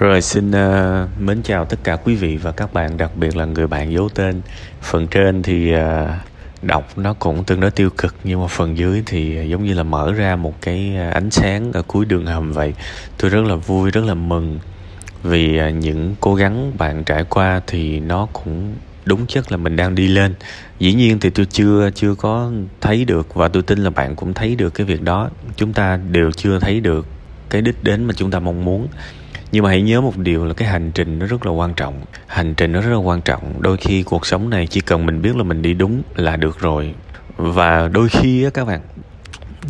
Rồi xin uh, mến chào tất cả quý vị và các bạn, đặc biệt là người bạn giấu tên. Phần trên thì uh, đọc nó cũng tương đối tiêu cực nhưng mà phần dưới thì giống như là mở ra một cái ờ, ánh sáng ở cuối đường hầm vậy. Tôi rất là vui, rất là mừng vì uh, những cố gắng bạn trải qua thì nó cũng đúng chất là mình đang đi lên. Dĩ nhiên thì tôi chưa chưa có thấy được và tôi tin là bạn cũng thấy được cái việc đó. Chúng ta đều chưa thấy được cái đích đến mà chúng ta mong muốn nhưng mà hãy nhớ một điều là cái hành trình nó rất là quan trọng. Hành trình nó rất là quan trọng. Đôi khi cuộc sống này chỉ cần mình biết là mình đi đúng là được rồi. Và đôi khi á các bạn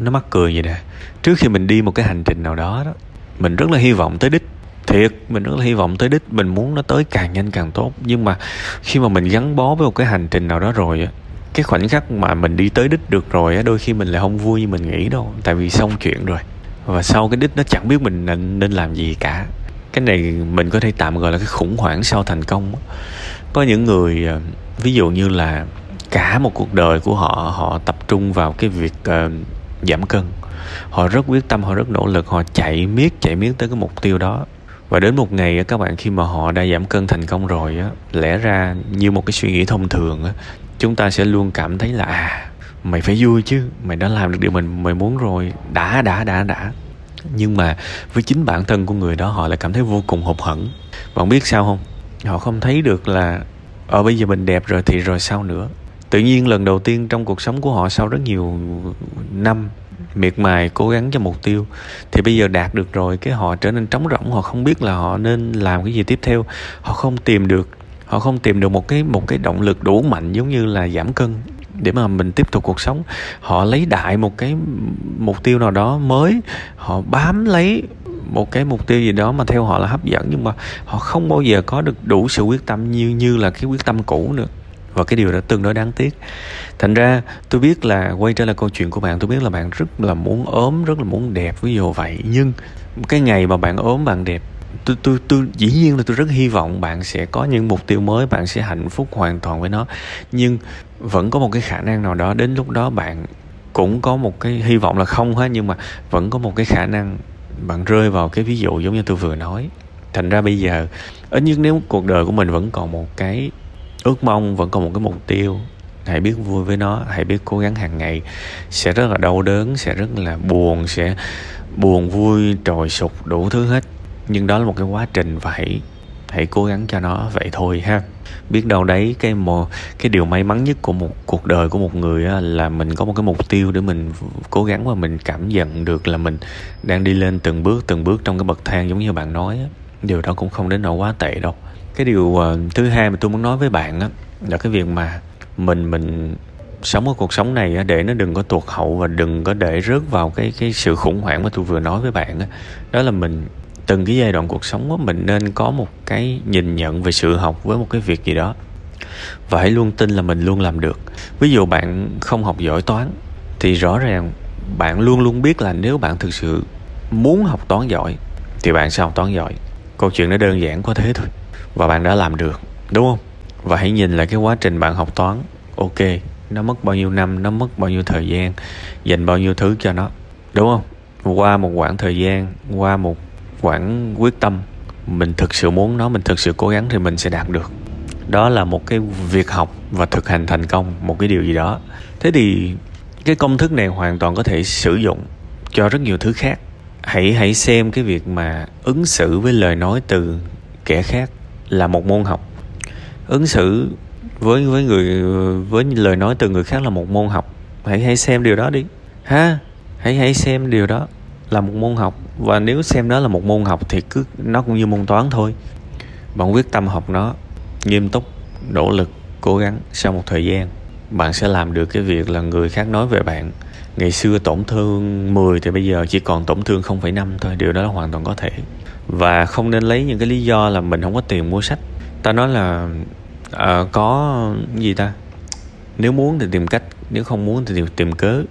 nó mắc cười vậy nè. Trước khi mình đi một cái hành trình nào đó đó mình rất là hy vọng tới đích. Thiệt mình rất là hy vọng tới đích. Mình muốn nó tới càng nhanh càng tốt. Nhưng mà khi mà mình gắn bó với một cái hành trình nào đó rồi á cái khoảnh khắc mà mình đi tới đích được rồi á đôi khi mình lại không vui như mình nghĩ đâu. Tại vì xong chuyện rồi. Và sau cái đích nó chẳng biết mình nên, nên làm gì cả cái này mình có thể tạm gọi là cái khủng hoảng sau thành công có những người ờ, ví dụ như là cả một cuộc đời của họ họ tập trung vào cái việc uh, giảm cân. Họ rất quyết tâm họ rất nỗ lực họ chạy miết chạy miết tới cái mục tiêu đó. Và đến một ngày các bạn khi mà họ đã giảm cân thành công rồi á lẽ ra như một cái suy nghĩ thông thường á chúng ta sẽ luôn cảm thấy là à mày phải vui chứ mày đã làm được điều mình mày muốn rồi. Đã đã đã đã nhưng mà với chính bản thân của người đó, họ lại cảm thấy vô cùng hụt hẫng. Bạn biết sao không? Họ không thấy được là ở bây giờ mình đẹp rồi thì rồi sao nữa? Tự nhiên lần đầu tiên trong cuộc sống của họ sau rất nhiều năm, miệt mài, cố gắng cho mục tiêu, thì bây giờ đạt được rồi, cái họ trở nên trống rỗng, họ không biết là họ nên làm cái gì tiếp theo. Họ không tìm được, họ không tìm được một cái một cái động lực đủ mạnh giống như là giảm cân để mà mình tiếp tục cuộc sống. Họ lấy đại một cái mục tiêu nào đó mới, họ bám lấy một cái mục tiêu gì đó mà theo họ là hấp dẫn, nhưng mà họ không bao giờ có được đủ sự quyết tâm như như là cái quyết tâm cũ nữa. Và cái điều đó tương đối đáng tiếc. Thành ra, tôi biết là quay trở lại câu chuyện của bạn. Tôi biết là bạn rất là muốn ốm, rất là muốn đẹp, ví dụ vậy. Nhưng cái ngày mà bạn ốm, bạn đẹp, tôi tôi tôi, dĩ nhiên là tôi rất hy vọng bạn sẽ có những mục tiêu mới, bạn sẽ hạnh phúc hoàn toàn với nó. Nhưng vẫn có một cái khả năng nào đó, đến lúc đó bạn cũng có một cái hy vọng là không hết nhưng mà vẫn có một cái khả năng bạn rơi vào cái ví dụ giống như tôi vừa nói. Thành ra bây giờ, ít nhất nếu cuộc đời của mình vẫn còn một cái ước mong, vẫn còn một cái mục tiêu, hãy biết vui với nó, hãy biết cố gắng hàng ngày, sẽ rất là đau đớn, sẽ rất là buồn, sẽ buồn vui, trồi sụp, đủ thứ hết. Nhưng đó là một cái quá trình và hãy hãy cố gắng cho nó vậy thôi ha. Biết đâu đấy cái một cái điều may mắn nhất của một cuộc đời của một người á, là mình có một cái mục tiêu để mình cố gắng và mình cảm nhận được là mình đang đi lên từng bước từng bước trong cái bậc thang giống như bạn nói á. điều đó cũng không đến nỗi quá tệ đâu. Cái điều uh, thứ hai mà tôi muốn nói với bạn á là cái việc mà mình mình sống ở cuộc sống này để nó đừng có tuột hậu và đừng có để rớt vào cái cái sự khủng hoảng mà tôi vừa nói với bạn đó là mình từng cái giai đoạn cuộc sống của mình nên có một cái nhìn nhận về sự học với một cái việc gì đó. Và hãy luôn tin là mình luôn làm được. Ví dụ bạn không học giỏi toán, thì rõ ràng bạn luôn luôn biết là nếu bạn thực sự muốn học toán giỏi, thì bạn sẽ học toán giỏi. Câu chuyện nó đơn giản có thế thôi. Và bạn đã làm được, đúng không? Và hãy nhìn lại cái quá trình bạn học toán. Ok, nó mất bao nhiêu năm, nó mất bao nhiêu thời gian, dành bao nhiêu thứ cho nó, đúng không? Qua một khoảng thời gian, qua một quản quyết tâm. Mình thực sự muốn nó, mình thực sự cố gắng thì mình sẽ đạt được. Đó là một cái việc học và thực hành thành công, một cái điều gì đó. Thế thì cái công thức này hoàn toàn có thể sử dụng cho rất nhiều thứ khác. Hãy hãy xem cái việc mà ứng xử với lời nói từ kẻ khác là một môn học. Ứng xử với với người, với lời nói từ người khác là một môn học. Hãy hãy xem điều đó đi. Ha, hãy hãy xem điều đó là một môn học và nếu xem nó là một môn học thì cứ nó cũng như môn toán thôi. Bạn quyết tâm học nó nghiêm túc nỗ lực cố gắng sau một thời gian bạn sẽ làm được cái việc là người khác nói về bạn. Ngày xưa tổn thương 10 thì bây giờ chỉ còn tổn thương 0,5 thôi điều đó là hoàn toàn có thể. Và không nên lấy những cái lý do là mình không có tiền mua sách. Ta nói là à, có gì ta? Nếu muốn thì tìm cách nếu không muốn thì tìm, tìm cớ.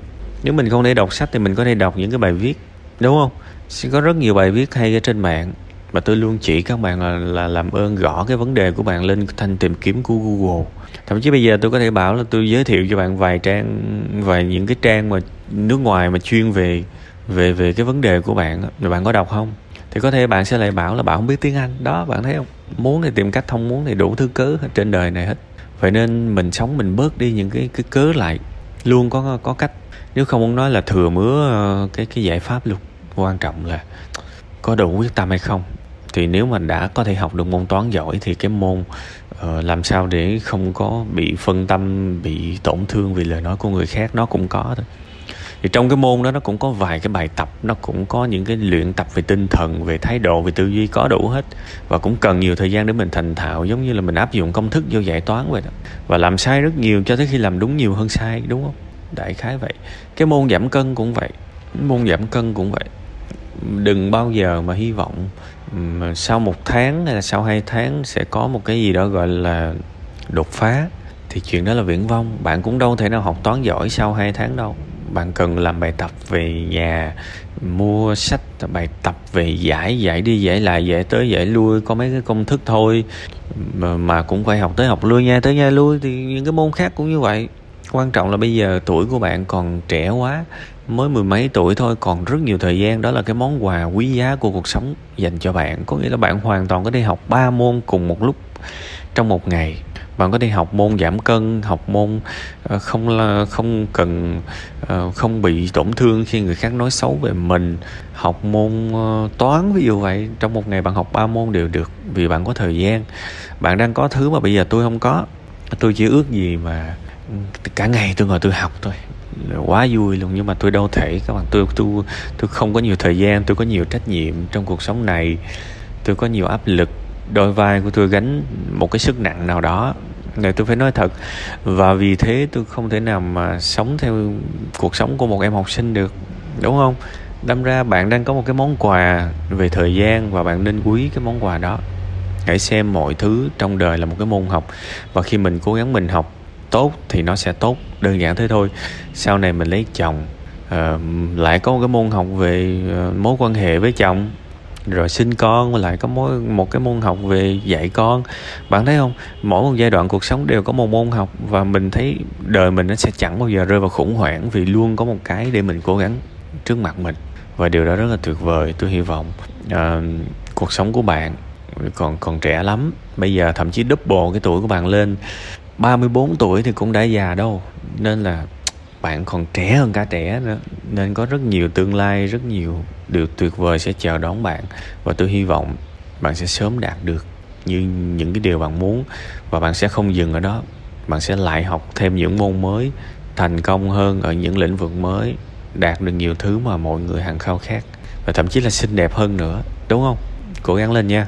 Nếu mình không thể đọc sách thì mình có thể đọc những cái bài viết đúng không? Sẽ có rất nhiều bài viết hay ở trên mạng. Mà tôi luôn chỉ các bạn là, là làm ơn gõ cái vấn đề của bạn lên thanh tìm kiếm của Google. Thậm chí bây giờ tôi có thể bảo là tôi giới thiệu cho bạn vài trang vài những cái trang mà nước ngoài mà chuyên về về về cái vấn đề của bạn rồi bạn có đọc không? Thì có thể bạn sẽ lại bảo là bạn không biết tiếng anh. Đó bạn thấy không? Muốn thì tìm cách không muốn thì đủ thứ cớ trên đời này hết. Vậy nên mình sống mình bớt đi những cái cái cớ lại. Luôn có có cách. Nếu không muốn nói là thừa mứa ờ, cái cái giải pháp luôn quan trọng là có đủ quyết tâm hay không. Thì nếu mà đã có thể học được môn toán giỏi thì cái môn uh, làm sao để không có bị phân tâm bị tổn thương vì lời nói của người khác nó cũng có thôi. Thì trong cái môn đó nó cũng có vài cái bài tập nó cũng có những cái luyện tập về tinh thần về thái độ về tư duy có đủ hết. Và cũng cần nhiều thời gian để mình thành thạo giống như là mình áp dụng công thức vô giải toán vậy đó. Và làm sai rất nhiều cho tới khi làm đúng nhiều hơn sai đúng không? Đại khái vậy. Cái môn giảm cân cũng vậy môn giảm cân cũng vậy đừng bao giờ mà hy vọng sau một tháng hay là sau hai tháng sẽ có một cái gì đó gọi là đột phá. Thì chuyện đó là viễn vông. Bạn cũng đâu thể nào học toán giỏi sau hai tháng đâu. Bạn cần làm bài tập về nhà mua sách bài tập về giải giải đi giải lại giải tới giải lui có mấy cái công thức thôi. Mà, mà cũng phải học tới học lui nha tới nha lui. Thì những cái môn khác cũng như vậy. Quan trọng là bây giờ tuổi của bạn còn trẻ quá mới mười mấy tuổi thôi, còn rất nhiều thời gian. Đó là cái món quà quý giá của cuộc sống dành cho bạn. Có nghĩa là bạn hoàn toàn có thể học ba môn cùng một lúc trong một ngày. Bạn có thể học môn giảm cân, học môn ờ, không là không cần ờ, không bị tổn thương khi người khác nói xấu về mình. Học môn ờ, toán ví dụ vậy. Trong một ngày bạn học ba môn đều được vì bạn có thời gian. Bạn đang có thứ mà bây giờ tôi không có. Tôi chỉ ước gì mà cả ngày tôi ngồi tôi học thôi quá vui luôn. Nhưng mà tôi đâu thể, các bạn, tôi tôi tôi không có nhiều thời gian, tôi có nhiều trách nhiệm trong cuộc sống này. Tôi có nhiều áp lực đôi vai của tôi gánh một cái sức nặng nào đó. Để tôi phải nói thật, và vì thế tôi không thể nào mà sống theo cuộc sống của một em học sinh được, đúng không? Đâm ra bạn đang có một cái món quà về thời gian và bạn nên quý cái món quà đó. Hãy xem mọi thứ trong đời là một cái môn học. Và khi mình cố gắng mình học tốt thì nó sẽ tốt đơn giản thế thôi. Sau này mình lấy chồng uh, lại có một cái môn học về uh, mối quan hệ với chồng rồi sinh con lại có mối một cái môn học về dạy con. Bạn thấy không? Mỗi một giai đoạn cuộc sống đều có một môn học và mình thấy đời mình nó sẽ chẳng bao giờ rơi vào khủng hoảng vì luôn có một cái để mình cố gắng trước mặt mình. Và điều đó rất là tuyệt vời tôi hy vọng uh, cuộc sống của bạn còn còn trẻ lắm. Bây giờ thậm chí double cái tuổi của bạn lên. 34 tuổi thì cũng đã già đâu, nên là bạn còn trẻ hơn cả trẻ nữa. Nên có rất nhiều tương lai, rất nhiều điều tuyệt vời sẽ chờ đón bạn. Và tôi hy vọng bạn sẽ sớm đạt được như những cái điều bạn muốn. Và bạn sẽ không dừng ở đó. Bạn sẽ lại học thêm những môn mới, thành công hơn ở những lĩnh vực mới, đạt được nhiều thứ mà mọi người hàng khao khát. Và thậm chí là xinh đẹp hơn nữa. Đúng không? Cố gắng lên nha.